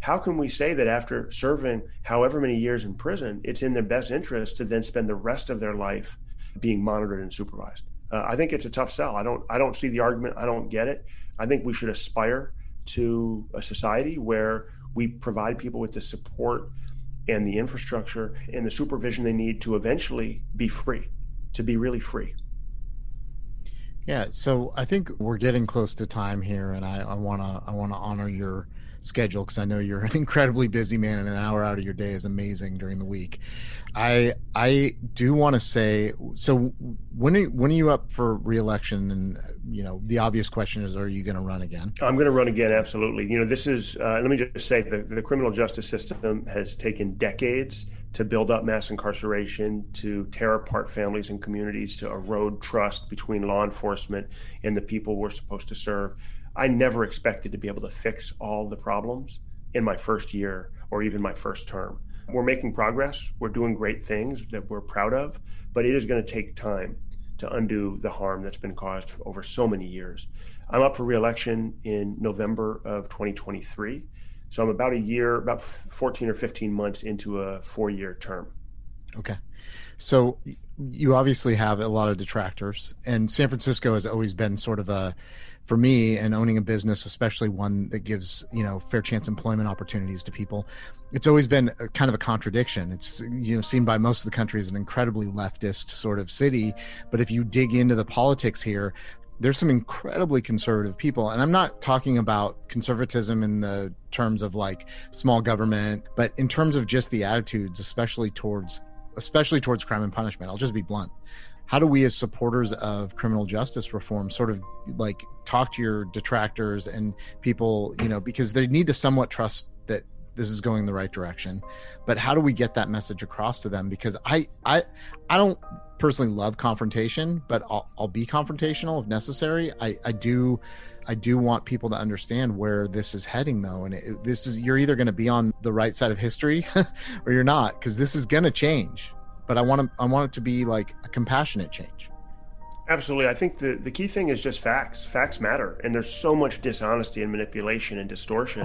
how can we say that after serving however many years in prison, it's in their best interest to then spend the rest of their life being monitored and supervised? Uh, I think it's a tough sell. I don't I don't see the argument. I don't get it. I think we should aspire to a society where we provide people with the support and the infrastructure and the supervision they need to eventually be free, to be really free. Yeah, so I think we're getting close to time here, and I, wanna I wanna honor your schedule because I know you're an incredibly busy man and an hour out of your day is amazing during the week. I I do want to say so when are, when are you up for reelection and you know the obvious question is are you going to run again? I'm going to run again absolutely. You know this is uh, let me just say the, the criminal justice system has taken decades to build up mass incarceration, to tear apart families and communities, to erode trust between law enforcement and the people we're supposed to serve. I never expected to be able to fix all the problems in my first year or even my first term. We're making progress. We're doing great things that we're proud of, but it is going to take time to undo the harm that's been caused over so many years. I'm up for reelection in November of 2023. So I'm about a year, about 14 or 15 months into a four year term. Okay. So you obviously have a lot of detractors, and San Francisco has always been sort of a for me and owning a business especially one that gives you know fair chance employment opportunities to people it's always been kind of a contradiction it's you know seen by most of the country as an incredibly leftist sort of city but if you dig into the politics here there's some incredibly conservative people and i'm not talking about conservatism in the terms of like small government but in terms of just the attitudes especially towards especially towards crime and punishment i'll just be blunt. How do we as supporters of criminal justice reform sort of like talk to your detractors and people you know because they need to somewhat trust that this is going the right direction but how do we get that message across to them because i i i don't personally love confrontation but i'll, I'll be confrontational if necessary i i do I do want people to understand where this is heading, though, and it, this is you're either going to be on the right side of history or you're not, because this is going to change. But I want to I want it to be like a compassionate change. Absolutely. I think the, the key thing is just facts. Facts matter. And there's so much dishonesty and manipulation and distortion.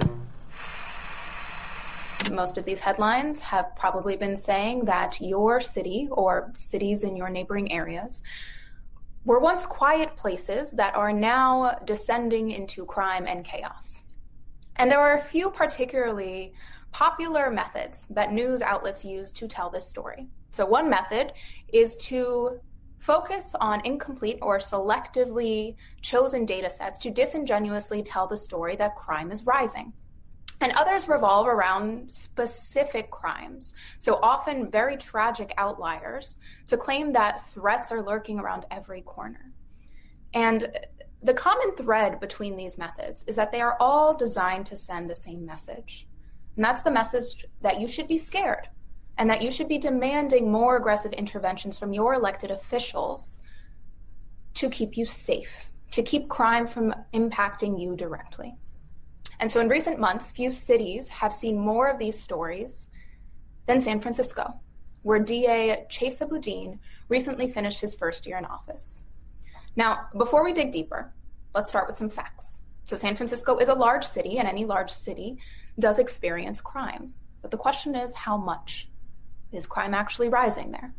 Most of these headlines have probably been saying that your city or cities in your neighboring areas were once quiet places that are now descending into crime and chaos. And there are a few particularly popular methods that news outlets use to tell this story. So, one method is to focus on incomplete or selectively chosen data sets to disingenuously tell the story that crime is rising. And others revolve around specific crimes, so often very tragic outliers, to claim that threats are lurking around every corner. And the common thread between these methods is that they are all designed to send the same message. And that's the message that you should be scared and that you should be demanding more aggressive interventions from your elected officials to keep you safe, to keep crime from impacting you directly. And so in recent months, few cities have seen more of these stories than San Francisco, where DA Chesa Boudin recently finished his first year in office. Now, before we dig deeper, let's start with some facts. So, San Francisco is a large city, and any large city does experience crime. But the question is, how much? Is crime actually rising there?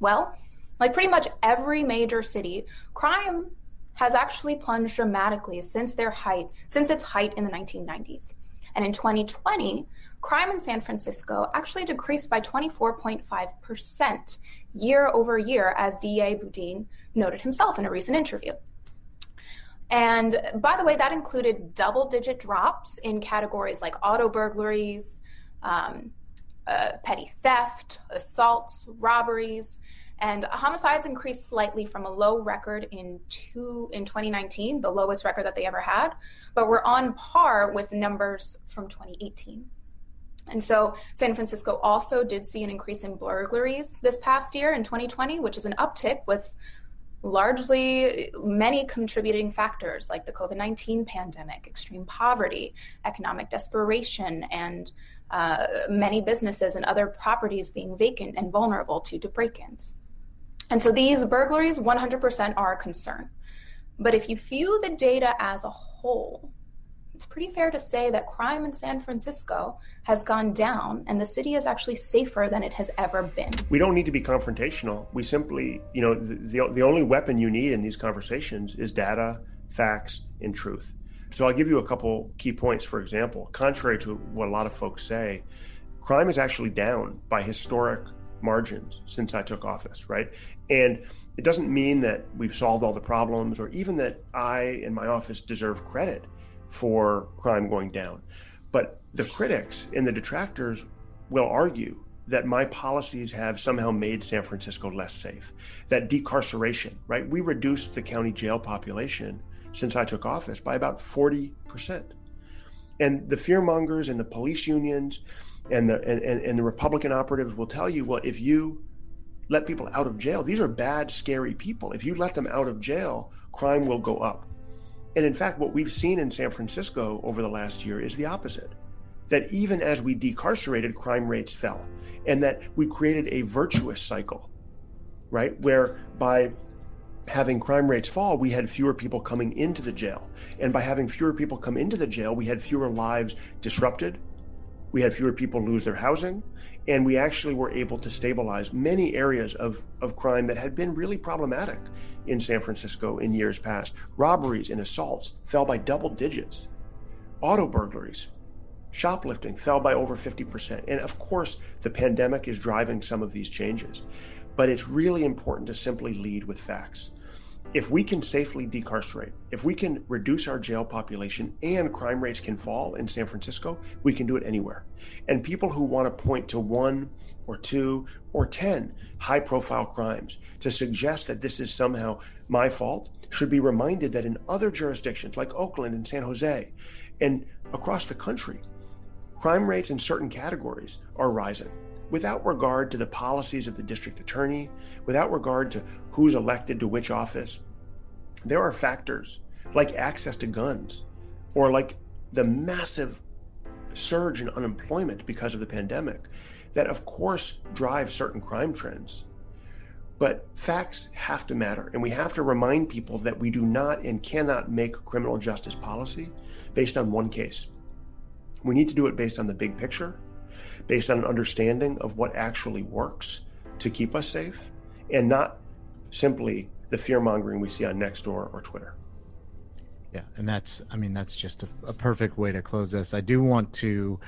Well, like pretty much every major city, crime has actually plunged dramatically since their height, since its height in the 1990s. And in 2020, crime in San Francisco actually decreased by 24.5% year over year, as DA Boudin noted himself in a recent interview. And by the way, that included double digit drops in categories like auto burglaries, um, uh, petty theft, assaults, robberies, and homicides increased slightly from a low record in two in 2019, the lowest record that they ever had, but we're on par with numbers from 2018. And so San Francisco also did see an increase in burglaries this past year in 2020, which is an uptick with largely many contributing factors like the COVID 19 pandemic, extreme poverty, economic desperation, and uh, many businesses and other properties being vacant and vulnerable to, to break ins. And so these burglaries 100% are a concern. But if you view the data as a whole, it's pretty fair to say that crime in San Francisco has gone down and the city is actually safer than it has ever been. We don't need to be confrontational. We simply, you know, the, the, only weapon you need in these conversations is data, facts, and truth. So I'll give you a couple key points. For example, contrary to what a lot of folks say, crime is actually down by historic margins since I took office, right? And it doesn't mean that we've solved all the problems or even that I and my office deserve credit for crime going down. But the critics and the detractors will argue that my policies have somehow made San Francisco less safe. That decarceration, right? We reduced the county jail population since I took office by about 40%. And the fearmongers and the police unions and the and, and the Republican operatives will tell you, well, if you let people out of jail, these are bad, scary people. If you let them out of jail, crime will go up. And in fact, what we've seen in San Francisco over the last year is the opposite. That even as we decarcerated, crime rates fell, and that we created a virtuous cycle, right? Where by having crime rates fall, we had fewer people coming into the jail. And by having fewer people come into the jail, we had fewer lives disrupted. We had fewer people lose their housing. And we actually were able to stabilize many areas of, of crime that had been really problematic in San Francisco in years past. Robberies and assaults fell by double digits. Auto burglaries, shoplifting fell by over 50%. And of course, the pandemic is driving some of these changes. But it's really important to simply lead with facts if we can safely decarcerate, if we can reduce our jail population and crime rates can fall in San Francisco, we can do it anywhere. And people who want to point to one or two or 10 high profile crimes to suggest that this is somehow my fault should be reminded that in other jurisdictions like Oakland and San Jose and across the country, crime rates in certain categories are rising without regard to the policies of the district attorney, without regard to who's elected to which office. There are factors like access to guns or like the massive surge in unemployment because of the pandemic that, of course, drive certain crime trends. But facts have to matter. And we have to remind people that we do not and cannot make criminal justice policy based on one case. We need to do it based on the big picture, based on an understanding of what actually works to keep us safe, and not simply the fear mongering we see on Nextdoor or Twitter. Yeah, and that's I mean that's just a, a, perfect way to close this. I do want to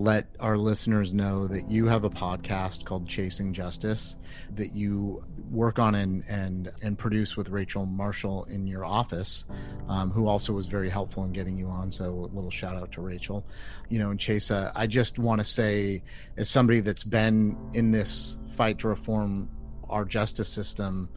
let our listeners know that you have a podcast called Chasing Justice that you work on and and and produce with Rachel Marshall in your office, um, who also was very helpful in getting you on. So a little shout out to Rachel. You know, and Chase, uh, I just want to say, as somebody that's been in this fight to reform our justice system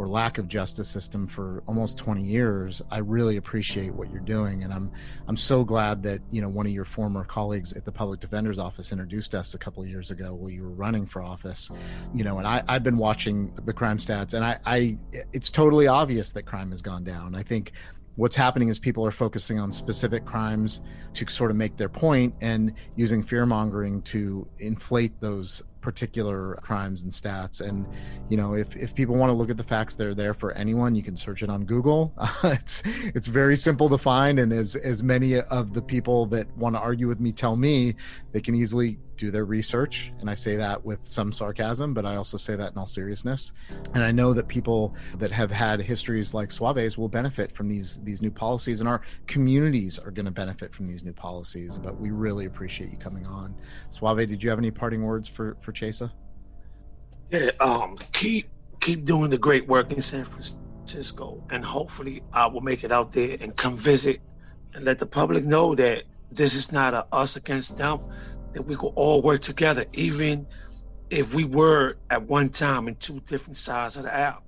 or lack of justice system for almost 20 years i really appreciate what you're doing and i'm i'm so glad that you know one of your former colleagues at the public defender's office introduced us a couple of years ago while you were running for office you know and i i've been watching the crime stats and i i it's totally obvious that crime has gone down. I think what's happening is people are focusing on specific crimes to sort of make their point and using fear mongering to inflate those particular crimes and stats. And you know if, if people want to look at the facts they're there for anyone you can search it on google. Uh, it's it's very simple to find and as as many of the people that want to argue with me tell me they can easily do their research and i say that with some sarcasm but i also say that in all seriousness. And i know that people that have had histories like suave's will benefit from these these new policies and our communities are going to benefit from these new policies but we really appreciate you coming on. Suave did you have any parting words for for chesa? Yeah um keep keep doing the great work in san francisco and hopefully i will make it out there and come visit and let the public know that this is not a us against them that we could all work together, even if we were at one time in two different sides of the aisle.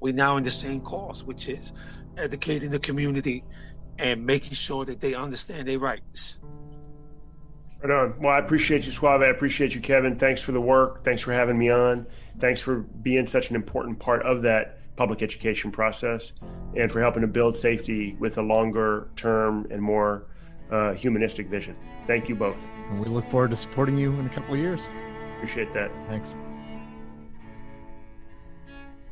We're now in the same cause, which is educating the community and making sure that they understand their rights. Right on. Well, I appreciate you, Suave. I appreciate you, Kevin. Thanks for the work. Thanks for having me on. Thanks for being such an important part of that public education process and for helping to build safety with a longer term and more uh, humanistic vision. Thank you both. And we look forward to supporting you in a couple of years. Appreciate that. Thanks.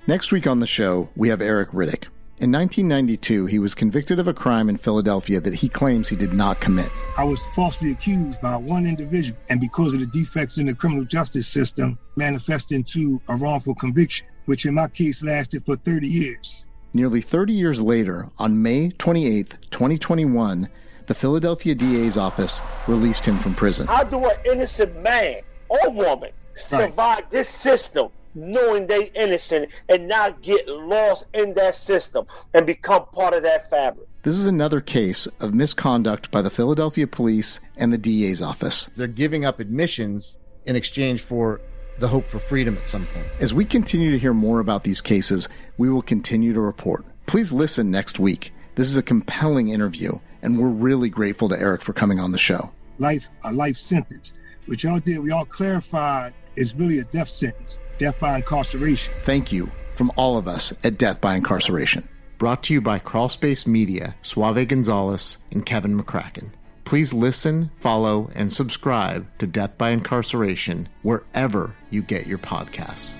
Next week on the show, we have Eric Riddick. In 1992, he was convicted of a crime in Philadelphia that he claims he did not commit. I was falsely accused by one individual, and because of the defects in the criminal justice system, manifested into a wrongful conviction, which in my case lasted for 30 years. Nearly 30 years later, on May 28, 2021, the Philadelphia DA's office released him from prison. How do an innocent man or woman survive right. this system knowing they innocent and not get lost in that system and become part of that fabric? This is another case of misconduct by the Philadelphia police and the DA's office. They're giving up admissions in exchange for the hope for freedom at some point. As we continue to hear more about these cases, we will continue to report. Please listen next week. This is a compelling interview and we're really grateful to Eric for coming on the show. Life, a life sentence. What y'all did, we all clarified is really a death sentence, death by incarceration. Thank you from all of us at Death by Incarceration. Brought to you by Crawlspace Media, Suave Gonzalez, and Kevin McCracken. Please listen, follow, and subscribe to Death by Incarceration wherever you get your podcasts.